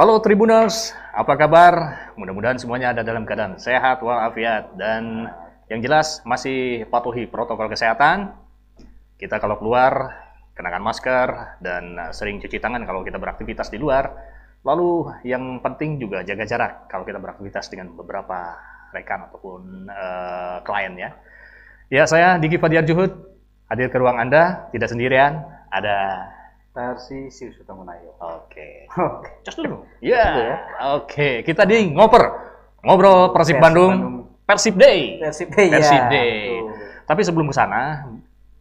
Halo Tribuners, apa kabar? Mudah-mudahan semuanya ada dalam keadaan sehat walafiat dan yang jelas masih patuhi protokol kesehatan. Kita kalau keluar kenakan masker dan sering cuci tangan kalau kita beraktivitas di luar. Lalu yang penting juga jaga jarak kalau kita beraktivitas dengan beberapa rekan ataupun uh, klien ya. Ya saya Diki Fadiar Juhud hadir ke ruang Anda tidak sendirian. Ada Tarsi si Sutamunayo. Oke. Oke. Cus dulu. Ya. dulu ya. Oke, kita di ngoper. Ngobrol Persib Persib Bandung. Bandung. Persib Day. Persib Day. Persib ya. Day. Tapi sebelum ke sana,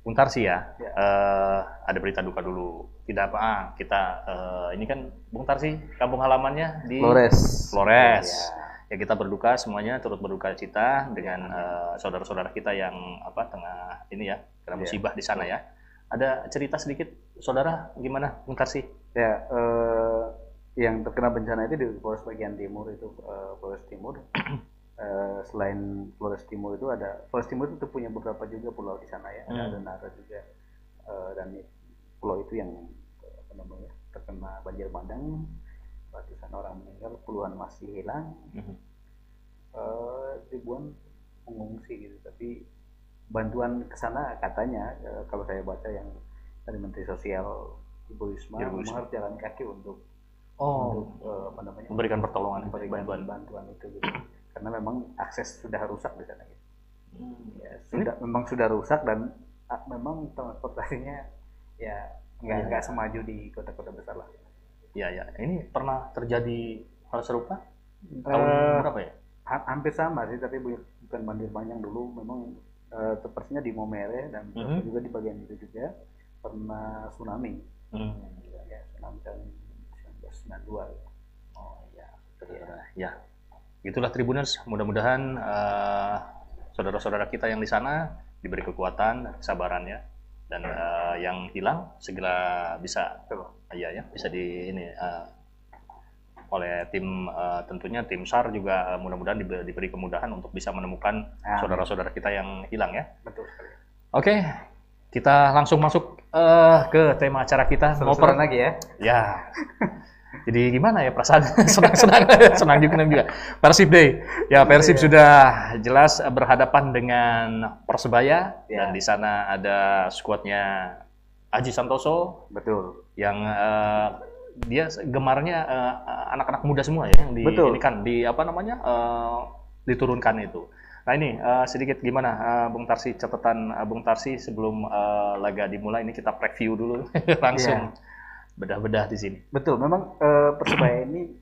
Buntar sih ya. Ya. eh, ada berita duka dulu. Tidak apa, ah, kita eh, ini kan Bung Tarsi kampung halamannya di Flores. Flores. Ya. Ya kita berduka semuanya turut berduka cita dengan eh, saudara-saudara kita yang apa tengah ini ya kena Ya. musibah di sana ya. Ada cerita sedikit saudara gimana Tarsi? Ya, eh, yang terkena bencana itu di Flores bagian timur itu eh, Flores Timur. Eh, selain Flores Timur itu ada Flores Timur itu punya beberapa juga pulau di sana ya. Hmm. Ada Nara juga Eh, dan pulau itu yang apa namanya terkena banjir bandang. Ratusan orang meninggal, puluhan masih hilang. Mhm. eh, ribuan mengungsi gitu tapi bantuan ke sana katanya kalau saya baca yang dari Menteri Sosial Ibu Risma Ibu Risma. memang jalan kaki untuk Oh, untuk eh, apa namanya memberikan pertolongan, memberikan bantuan. bantuan itu gitu karena memang akses sudah rusak di sana gitu. Hmm. ya, sudah memang sudah rusak dan ah, memang transportasinya ya nggak Iya. nggak semaju di kota-kota besar lah Ya ya, ini pernah terjadi hal serupa tahun Eh, berapa ya? ha- hampir sama sih tapi bu- bukan banjir panjang dulu memang eh, tepatnya di Momere dan Mhm. juga di bagian itu juga pernah tsunami. Hmm. ya tsunami tahun 1992 Oh iya, saudara. Ya, itulah Tribuners. Mudah-mudahan eh, saudara-saudara kita yang di sana diberi kekuatan dan kesabaran ya, dan eh, yang hilang segera bisa, iya ya, bisa di ini eh, oleh tim eh, tentunya tim SAR juga eh, mudah-mudahan dibe- diberi kemudahan untuk bisa menemukan saudara-saudara kita yang hilang ya. betul sekali. Oke, kita langsung masuk eh, ke tema acara kita. seru-seruan Ngoper. lagi ya Ya. Jadi gimana ya perasaan senang-senang senang juga juga. Persib Day. Ya Persib Iya. sudah jelas berhadapan dengan Persebaya Ya. dan di sana ada skuadnya Aji Santoso betul yang eh, dia gemarnya eh, anak-anak muda semua ya yang di Betul. ini kan di apa namanya eh, diturunkan itu. Nah ini eh, sedikit gimana eh, Bung Tarsi catatan eh, Bung Tarsi sebelum eh, laga dimulai ini kita preview dulu langsung bedah-bedah di sini. betul memang eh, persebaya ini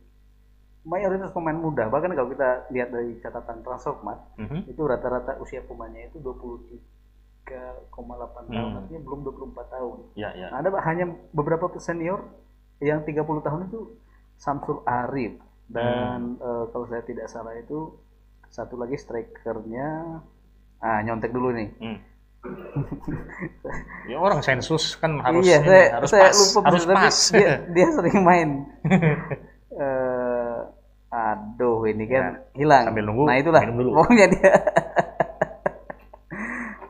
mayoritas pemain muda bahkan kalau kita lihat dari catatan Transfermarkt Mhm. itu rata-rata usia pemainnya itu 23,8 tahun Hmm. artinya belum 24 tahun Ya ya. Nah, ada hanya beberapa senior yang 30 tahun itu Samsul Arif dan eh, kalau saya tidak salah itu satu lagi strikernya. Ah nyontek dulu nih. Hmm. ya orang sensus kan harus iya ini, saya, harus saya pas, lupa harus tapi pas. dia, dia sering main. Eh, aduh ini kan hilang. Sambil nunggu, nah itulah minum dulu. pokoknya dia.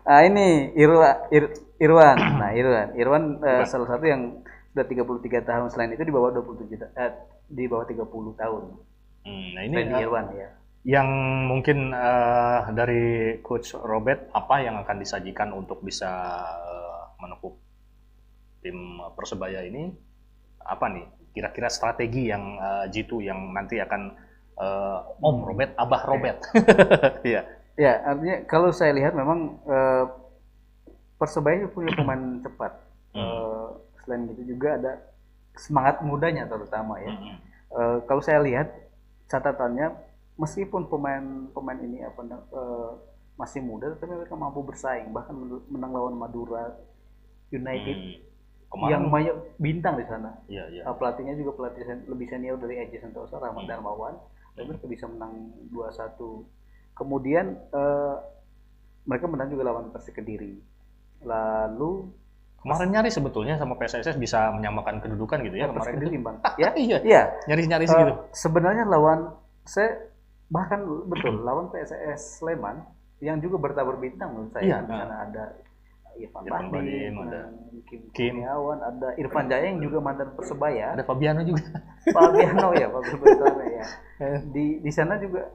Ah ini Irwa, Ir- Irwan. Nah Irwan. Irwan Irwan. salah satu yang sudah 33 tahun selain itu di bawah 27 ta- eh, di bawah 30 tahun. Hmm, nah ini Randy Irwan ya yang mungkin eh, dari coach Robert apa yang akan disajikan untuk bisa eh, menekuk tim persebaya ini? Apa nih? Kira-kira strategi yang eh, jitu yang nanti akan eh, Om Robert, Abah Robert, iya, Ya, artinya kalau saya lihat memang eh, Persebaya punya pemain cepat. Hmm. Eh, selain itu juga ada semangat mudanya terutama ya. Eh, kalau saya lihat catatannya, meskipun pemain-pemain ini apa eh, masih muda, tapi mereka mampu bersaing, bahkan men- menang lawan Madura United Hmm. Kemarin, yang banyak bintang di sana. iya, iya. Eh, pelatihnya juga pelatih sen- lebih senior dari Aji Santoso, Rahmat Hmm. Darmawan, dan mereka bisa menang 2-1. Kemudian eh, mereka menang juga lawan Persik Kediri. Lalu Kemarin nyaris sebetulnya sama PSSS bisa menyamakan kedudukan gitu ya Persik kemarin Kediri ya, iya, iya. nyaris-nyaris Eh, gitu. sebenarnya lawan saya bahkan betul lawan PSS Sleman yang juga bertabur bintang menurut saya. Iya, di sana ada Irfan Bahdim, ada Kim, Kim. Kurniawan, ada Irfan Jaya yang juga mantan Persebaya. Ada Fabiano juga. Fabiano ya Gilberto ya di di sana juga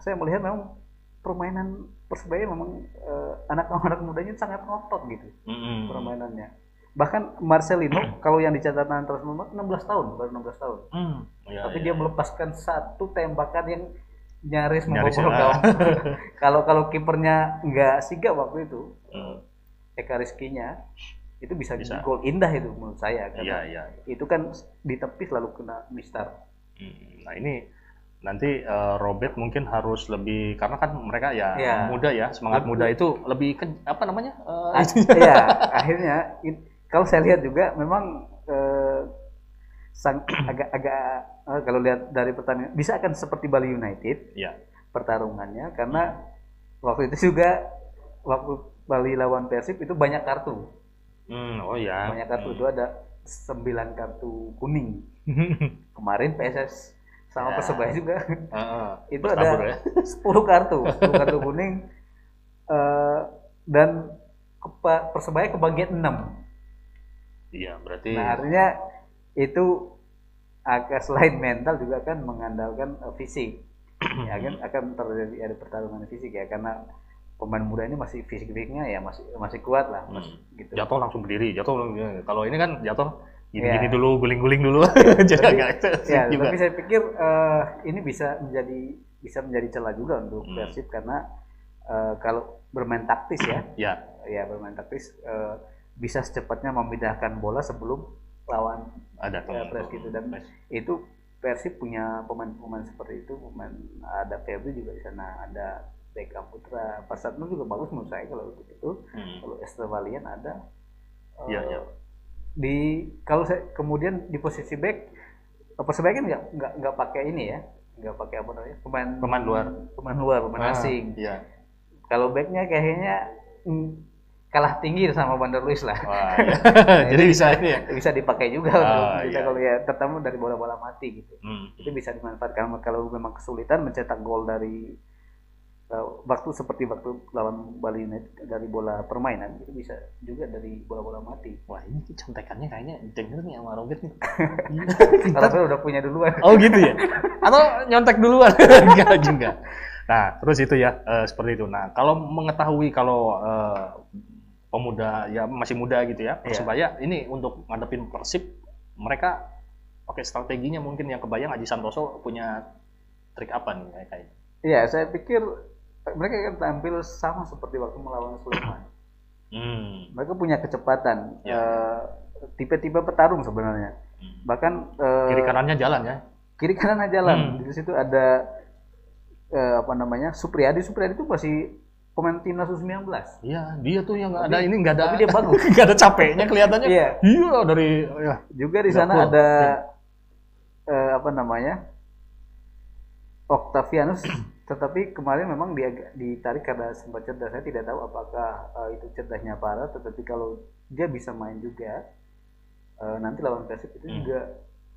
saya melihat memang permainan persebaya memang eh, anak-anak mudanya sangat ngotot gitu Mm-mm. permainannya bahkan Marcelino kalau yang di catatan transfer 16 tahun baru 16 tahun Hmm. Iya, tapi iya. dia melepaskan satu tembakan yang nyaris Nyaris membobol ya. gawang kalau kalau kipernya nggak sigap waktu itu Hmm. Eka Rizky-nya itu bisa, Bisa. gol indah itu menurut saya Iya, karena iya. itu kan ditepis lalu kena mistar Hmm, Nah ini nanti eh, Robert mungkin harus lebih karena kan mereka ya Iya. muda ya semangat muda itu lebih ke, apa namanya Ah, Iya, akhirnya in- kalau saya lihat juga memang eh, sang agak-agak eh, kalau lihat dari pertandingan bisa akan seperti Bali United ya pertarungannya karena waktu itu juga waktu Bali lawan Persib itu banyak kartu, Hmm, oh ya banyak kartu itu ada 9 kartu kuning. Kemarin PSS sama Ya. Persebaya juga Heeh. itu Bertabur ada ya. 10 kartu, 10 kartu kuning eh, dan kepa- Persebaya kebagian 6. Iya berarti Nah, artinya itu agak selain mental juga kan mengandalkan eh, fisik. ya kan akan terjadi ada pertarungan fisik ya karena pemain muda ini masih fisik-fisiknya ya masih masih kuat lah, Hmm. gitu. jatuh langsung berdiri jatuh langsung- kalau ini kan jatuh gini-gini Iya. dulu guling-guling dulu jadi Tapi- agak Ya, juga tapi saya pikir eh, ini bisa menjadi bisa menjadi celah juga untuk Hmm. Persib karena eh, kalau bermain taktis ya, ya ya bermain taktis eh, bisa secepatnya memindahkan bola sebelum lawan ada Ya, press gitu. Dan itu Persib punya pemain-pemain seperti itu. Pemain ada Febri juga di sana ada Beckham Putra. Pasatno juga bagus menurut saya kalau untuk itu. Hmm. kalau Estevalian ada Eh, Iya, iya. di kalau saya kemudian di posisi back Persebaya kan nggak nggak nggak pakai ini ya? Nggak pakai apa namanya? Pemain Pemain luar. pemain luar pemain Ah, asing. iya. Kalau backnya kayaknya mm, kalah tinggi sama Van der Luis lah Wah, iya. jadi bisa ini ya bisa dipakai juga Ah, untuk kita iya. kalau ya terutama dari bola-bola mati gitu Hmm. itu bisa dimanfaatkan kalau memang kesulitan mencetak gol dari uh, waktu seperti waktu lawan Bali United dari bola permainan itu bisa juga dari bola-bola mati wah ini contekannya kayaknya denger nih sama Robert nih karena saya udah punya duluan Oh gitu ya? Atau nyontek duluan? Enggak juga. Nah, terus itu ya, eh, seperti itu. Nah, kalau mengetahui kalau eh, pemuda ya masih muda gitu ya, Persebaya ini untuk ngadepin Persib, mereka pakai strateginya mungkin yang kebayang Aji Santoso punya trik apa nih kayak kayak. iya saya pikir mereka akan tampil sama seperti waktu melawan Sleman Hmm. mereka punya kecepatan Ya. Eh, tipe-tipe petarung sebenarnya Hmm. bahkan eh, Kiri kanannya jalan ya. kiri kanan jalan Hmm. di situ ada eh, apa namanya Supriyadi Supriyadi itu masih pemain timnas U19 Iya, dia tuh yang nggak ada ini nggak ada. tapi dia bagus. nggak ada capeknya kelihatannya. Iya. Iya dari ya. juga di sana ada eh, apa namanya Octavianus tetapi kemarin memang dia ditarik karena sempat cedera saya tidak tahu apakah eh, itu cederanya parah tetapi kalau dia bisa main juga eh, nanti lawan Persib itu Hmm. juga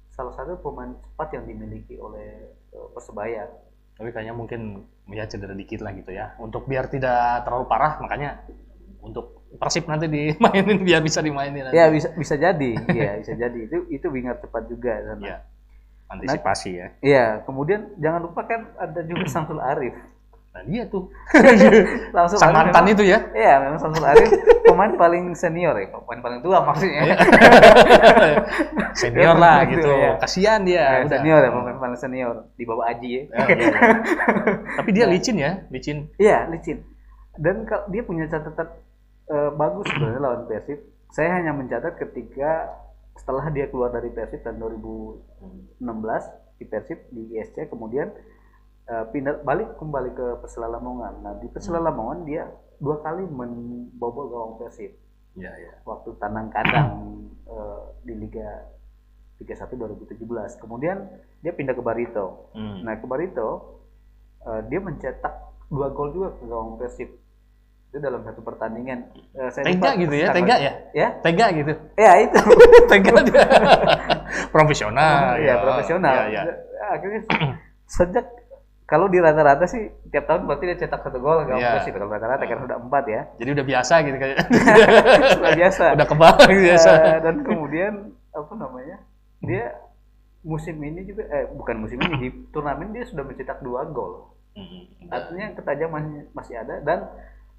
salah satu pemain cepat yang dimiliki oleh eh, Persebaya Tapi kayaknya mungkin ya cedera dikit lah gitu ya. Untuk biar tidak terlalu parah, makanya untuk Persib nanti dimainin biar bisa dimainin nanti. ya bisa bisa jadi ya bisa jadi itu itu winger cepat juga sana. Iya. Antisipasi ya. Iya, kemudian jangan lupa kan ada juga Samsul Arif. Nah dia tuh Samsul sang mantan memang- itu ya. Iya, memang Samsul Arif pemain paling senior ya, pemain paling tua maksudnya. Senior Iya, lah gitu, gitu. ya. Kasihan dia. Ya, udah. senior ya, pemain paling senior di bawah Aji ya. Ya, iya, iya. Tapi dia licin ya, licin. Iya, licin. Dan kalau dia punya catatan eh, bagus sebenarnya lawan Persib. Saya hanya mencatat ketika setelah dia keluar dari Persib tahun 2016 di Persib di ISC kemudian eh, pindah balik kembali ke Persela Lamongan. Nah, di Persela Lamongan dia dua kali membobol gawang Persib Iya, iya. waktu tandang kandang eh, di Liga Liga 1 2017. Kemudian dia pindah ke Barito. Hmm. Nah, ke Barito eh, dia mencetak dua gol juga ke gawang Persib. Itu dalam satu pertandingan. Saya Tega lupa gitu ya, tega ya? Ya? Tega gitu. Ya, itu. Tega dia. Profesional. ya, profesional. Iya, iya. Akhirnya sejak kalau di rata-rata sih tiap tahun berarti dia cetak satu gol gawang Iya. Persib kalau rata-rata karena sudah empat ya. Jadi udah biasa gitu kayak. Sudah biasa. udah kebal biasa. Eh, dan kemudian apa namanya? Dia musim ini juga eh bukan musim ini di turnamen dia sudah mencetak dua gol. Hmm. Artinya ketajaman masih ada dan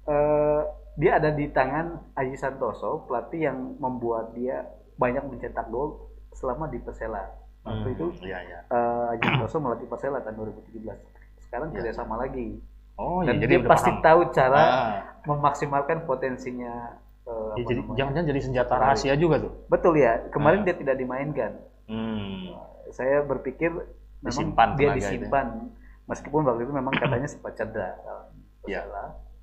eh, dia ada di tangan Aji Santoso, pelatih yang membuat dia banyak mencetak gol selama di Persela. Waktu Hmm, itu Iya, iya. eh, Aji Santoso melatih Persela tahun 2017. Sekarang Iya, kerjasama lagi. Oh, Dan iya, dia jadi pasti paham. tahu cara Ah, memaksimalkan potensinya. iya, apa jadi jangan-jangan jadi senjata rahasia juga tuh. Betul ya. Kemarin Ah. dia tidak dimainkan. Hmm. Saya berpikir memang Disimpan dia tenaga itu ya. disimpan. Meskipun waktu itu memang katanya sempat cedera. Iya.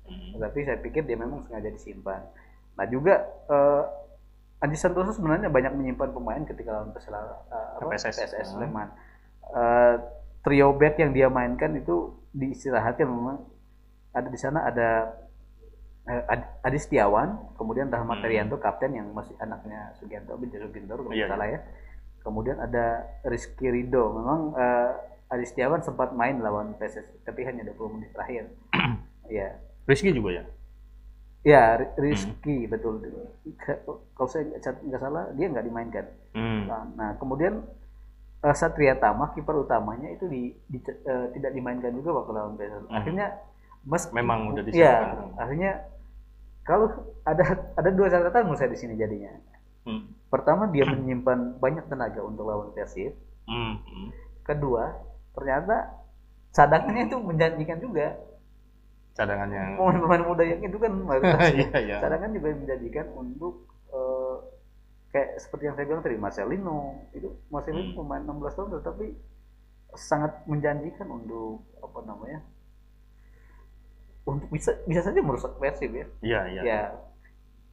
Hmm. Tapi saya pikir dia memang sengaja disimpan. Nah juga eh, Anji Santoso sebenarnya banyak menyimpan pemain ketika lawan Persela eh? PSS. PSS Hmm. Sleman. Trio back yang dia mainkan itu diistirahatkan memang ada di sana ada eh, Ad- Adi Setiawan, kemudian Rahmat Hmm. Terianto kapten yang masih anaknya Sugianto bin Sugianto kalau Iya, tidak salah ya. Kemudian ada Rizky Rido. Memang eh, Adi Setiawan sempat main lawan PSS tapi hanya 20 menit terakhir. Iya. Rizky juga ya. Ya, Ri- Rizky betul. Ke- Kalau saya nggak salah, dia nggak dimainkan. Hmm. Nah, kemudian Satria Tama kiper utamanya itu di, di- eh, tidak dimainkan juga waktu lawan PSS. Hmm. Akhirnya mes Memang udah ya, disiapkan. akhirnya kalau ada ada dua catatan menurut saya di sini jadinya. Hmm. Pertama dia menyimpan banyak tenaga untuk lawan Persib. Hmm. Hmm. Kedua, ternyata cadangannya itu menjanjikan juga. Cadangan yang Pemain-pemain muda yang itu kan mayoritas Iya, iya. cadangan juga menjanjikan untuk kayak seperti yang saya bilang tadi Marcelino itu Marcelino Hmm. pemain 16 tahun tetapi sangat menjanjikan untuk apa namanya untuk bisa bisa saja merusak Persib ya Iya, iya. ya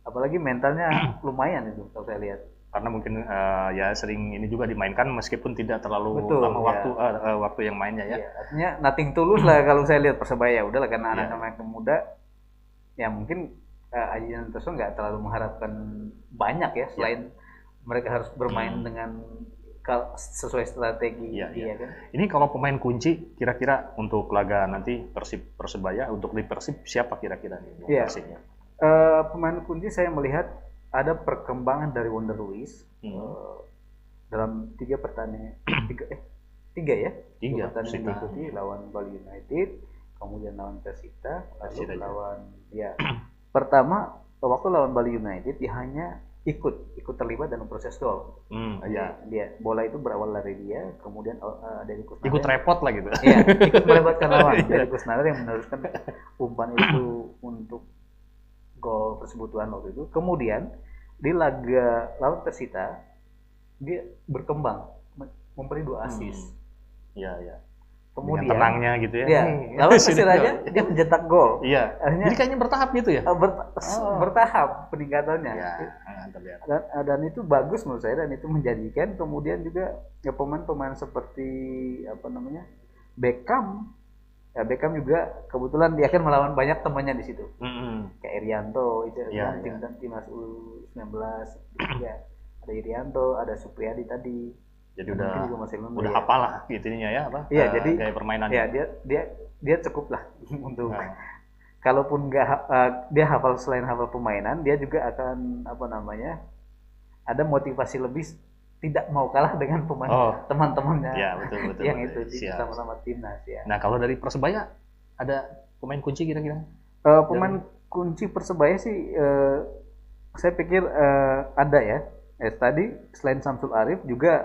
apalagi mentalnya lumayan itu kalau saya lihat Karena mungkin eh, ya sering ini juga dimainkan meskipun tidak terlalu Betul, lama ya. waktu eh, eh, waktu yang mainnya ya. ya, artinya nothing tulus lah kalau saya lihat persebaya udahlah karena Iya. anak-anak muda ya mungkin uh, Aji Santoso nggak terlalu mengharapkan banyak ya selain mereka harus bermain Hmm. dengan sesuai strategi Iya, dia kan Ini kalau pemain kunci kira-kira untuk laga nanti Persib Persebaya untuk di Persib siapa kira-kira nih? Iya. Persibnya? Eh, pemain kunci saya melihat ada perkembangan dari Wonder Luis Hmm. eh, dalam tiga pertandingan tiga eh tiga ya Tiga, pertandingan diikuti lawan Bali United kemudian lawan Persita lalu Persita lawan ya pertama waktu lawan Bali United dia hanya ikut ikut terlibat dalam proses gol Hmm, iya. dia bola itu berawal dari dia kemudian uh, dari Kusnandar Ikut repot lah gitu. Iya, ikut melebatkan lawan Iya. dari Kusnandar yang meneruskan umpan itu untuk gol persekutuan waktu itu. Kemudian di laga lawan Persita dia berkembang mem- memberi dua asis. Iya, iya. Kemudian Dengan tenangnya gitu ya. ya, sini Persiraja gol. dia mencetak gol. Iya. Akhirnya Jadi kayaknya bertahap gitu ya? uh, ber- Oh. bertahap peningkatannya. Iya. ya. Dan, dan itu bagus menurut saya dan itu menjanjikan. Kemudian juga ya pemain-pemain seperti apa namanya Beckham, ya Beckham juga kebetulan dia akan melawan banyak temannya di situ. Mm-mm. Kayak Irianto itu Iya, kan tim iya. timnas U19 juga ada Irianto, ada Supriyadi tadi. Jadi udah juga masih udah hafal lah itunya ya apa? Iya, eh, jadi gaya permainannya. Ya dia dia dia cukup lah untuk Nah, kalaupun nggak eh, dia hafal selain hafal permainan dia juga akan apa namanya ada motivasi lebih tidak mau kalah dengan pemain Oh. teman-temannya Iya, betul betul. yang betul. itu Siap. sama-sama timnas ya Nah, kalau dari Persebaya ada pemain kunci kira-kira? Eh, pemain kunci persebaya sih eh, saya pikir eh, ada ya eh, tadi selain Samsul Arif juga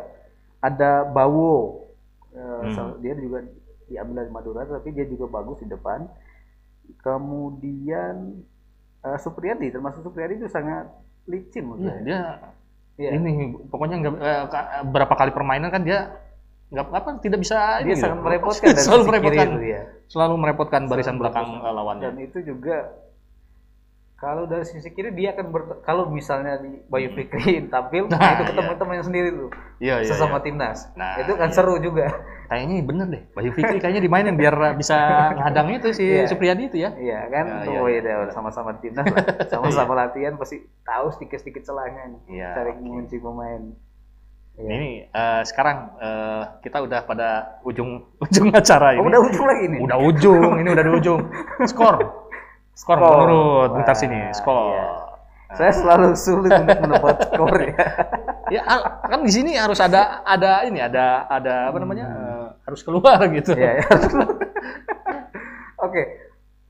ada Bawo Eh, Hmm. dia juga diambil dari Madura tapi dia juga bagus di depan kemudian eh, Supriyadi termasuk Supriyadi itu sangat licin menurut Iya, saya. dia Iya. ini pokoknya nggak ka- berapa kali permainan kan dia nggak apa tidak bisa dia ini sangat merepotkan selalu merepotkan itu, ya. selalu merepotkan barisan Selalu belakang merepotkan. lawannya dan itu juga kalau dari sisi kiri dia akan ber- kalau misalnya di Bayu Fikri tampil Nah, itu iya. ketemu temannya sendiri tuh. Iya iya sesama iya. timnas. Nah, itu kan iya. seru juga. Kayaknya bener deh. Bayu Fikri kayaknya dimainin biar bisa ngadang itu si Iya. Supriyadi itu ya. Iya kan? Ya, tuh iya, iya. iya. udah sama-sama timnas lah. Sama-sama latihan pasti tahu sedikit-sedikit celangan Iya, cari oke. mengunci pemain. Iya. ini eh, sekarang eh, kita udah pada ujung ujung acara oh, ini. udah ujung lagi nih? Udah ujung ini udah di ujung. Skor skor Skor. menurut bentar sini skor iya. Saya selalu sulit untuk menebak skor ya. Ya al- kan di sini harus ada ada ini ada ada apa namanya eh, harus keluar gitu. Iya, ya. Oke,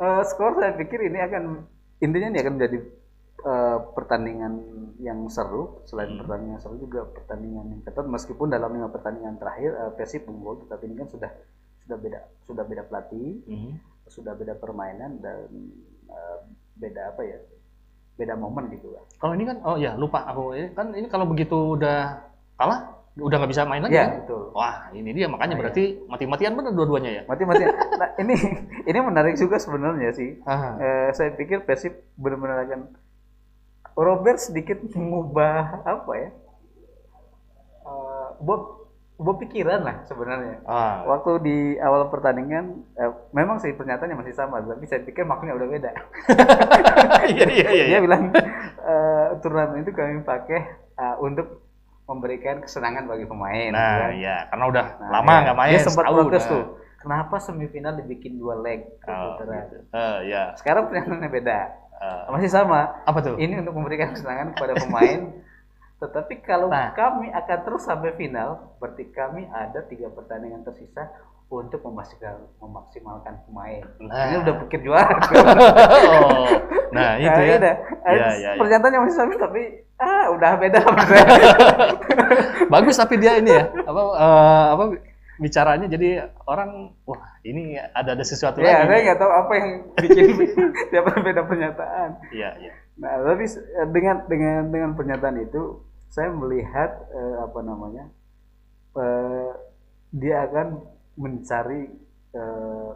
Eh, skor saya pikir ini akan intinya ini akan menjadi eh, pertandingan yang seru. Selain pertandingan seru juga pertandingan yang ketat. Meskipun dalam lima pertandingan terakhir eh, Persib unggul, tetapi ini kan sudah sudah beda sudah beda pelatih, Mhm. Sudah beda permainan dan eh, beda apa ya? Beda momen gitu lah. Kalau ini kan oh ya lupa aku ini kan ini kalau begitu udah kalah udah nggak bisa main lagi. Iya, kan? betul. Wah ini dia makanya Ah, berarti mati-matian bener dua-duanya ya. Mati-mati. Nah, ini ini menarik juga sebenarnya sih. Eh, saya pikir Persib benar-benar akan Robert sedikit mengubah apa ya? Eh, buat buat pikiran lah sebenarnya. Ah. Waktu di awal pertandingan eh, memang sih pernyataannya masih sama, tapi saya pikir maknanya udah beda. Iya iya iya. Dia bilang eh, turnamen itu kami pakai eh, untuk memberikan kesenangan bagi pemain. Nah, kan? ya karena udah Nah, lama ya. nggak main. Dia sempat protes nah. tuh. Kenapa semifinal dibikin dua leg? Oh, Gitu, gitu. Eh, ya. Sekarang pernyataannya beda. Eh, Masih sama. apa tuh? Ini untuk memberikan kesenangan kepada pemain. Tetapi kalau Nah. kami akan terus sampai final, berarti kami ada tiga pertandingan tersisa untuk memastikan memaksimalkan pemain. Nah. Ini udah pikir juara. oh, nah itu Nah, ya. udah. Iya, iya, iya. Pernyataannya masih sama tapi ah udah beda. Bagus tapi dia ini ya apa eh, apa bicaranya jadi orang wah ini ada ada sesuatu ya, saya lagi. nggak tahu apa yang bikin yang beda pernyataan. Iya iya. Nah, tapi dengan dengan dengan pernyataan itu saya melihat eh, apa namanya eh, dia akan mencari eh,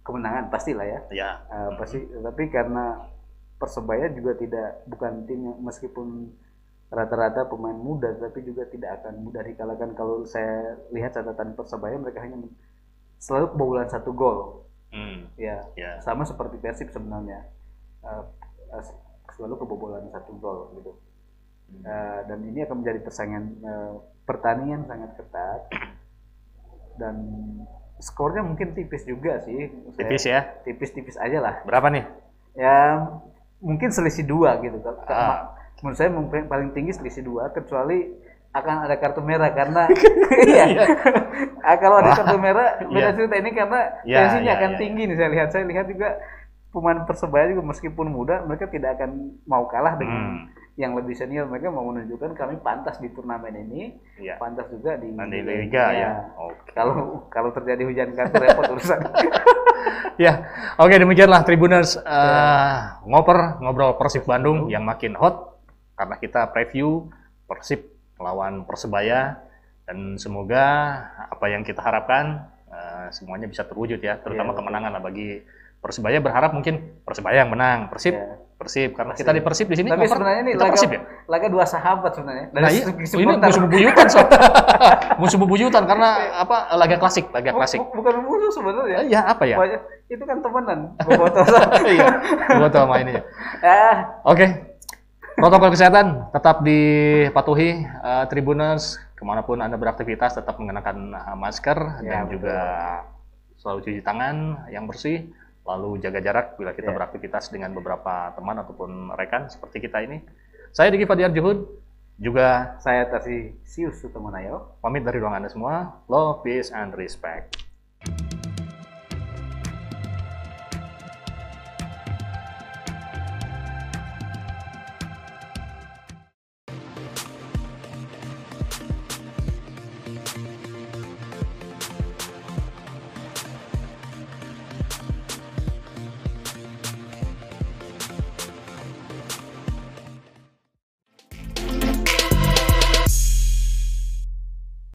kemenangan pastilah ya. Ya. Eh, pasti tapi karena persebaya juga tidak bukan tim yang meskipun rata-rata pemain muda tapi juga tidak akan mudah dikalahkan. Kalau saya lihat catatan persebaya mereka hanya selalu kebobolan satu gol. Hmm, ya ya. sama seperti Persib sebenarnya. Eh, selalu kebobolan satu gol gitu Eh, dan ini akan menjadi persaingan eh, pertandingan sangat ketat dan skornya mungkin tipis juga sih Saya- Tipis ya. tipis-tipis aja lah Berapa nih? ya mungkin selisih dua gitu Ah. menurut saya mungkin paling tinggi selisih dua kecuali akan ada kartu merah karena iya Ah, kalau ada kartu merah beda Iya. cerita ini karena Iya, tensinya iya, akan iya, tinggi nih saya lihat saya lihat juga pemain persebaya juga meskipun muda mereka tidak akan mau kalah dengan Hmm. Yang lebih senior mereka mau menunjukkan kami pantas di turnamen ini Iya. pantas juga di Nanti liga ya. Iya. Oke. kalau kalau terjadi hujan kartu repot urusan Ya, oke demikianlah Tribuners Ya. eh, ngoper ngobrol Persib Bandung yang makin hot karena kita preview Persib lawan Persebaya dan semoga apa yang kita harapkan eh, semuanya bisa terwujud ya, terutama Ya, kemenangan lah bagi Persebaya berharap mungkin Persebaya yang menang, Persib Ya. Persib karena Persib. kita di Persib di sini tapi sebenarnya ini laga Persib ya. laga dua sahabat sebenarnya Nah, iya, ini musuh bebuyutan so. musuh bebuyutan karena apa laga klasik, laga Bu- klasik. bu- bukan musuh sebenarnya Eh, ya apa ya? Itu kan temenan bobotoh sama Iya, tahu sama ini. ah Oke, protokol kesehatan tetap dipatuhi eh, Tribuners ke mana pun anda beraktivitas tetap mengenakan eh, masker Ya, dan betul. juga selalu cuci tangan yang bersih, lalu jaga jarak bila kita Ya. beraktivitas dengan beberapa teman ataupun rekan seperti kita ini. Saya Diki Fadiar Juhud, juga saya Tarsi Sius Sutomonayo pamit dari ruang anda semua. Love, peace, and respect.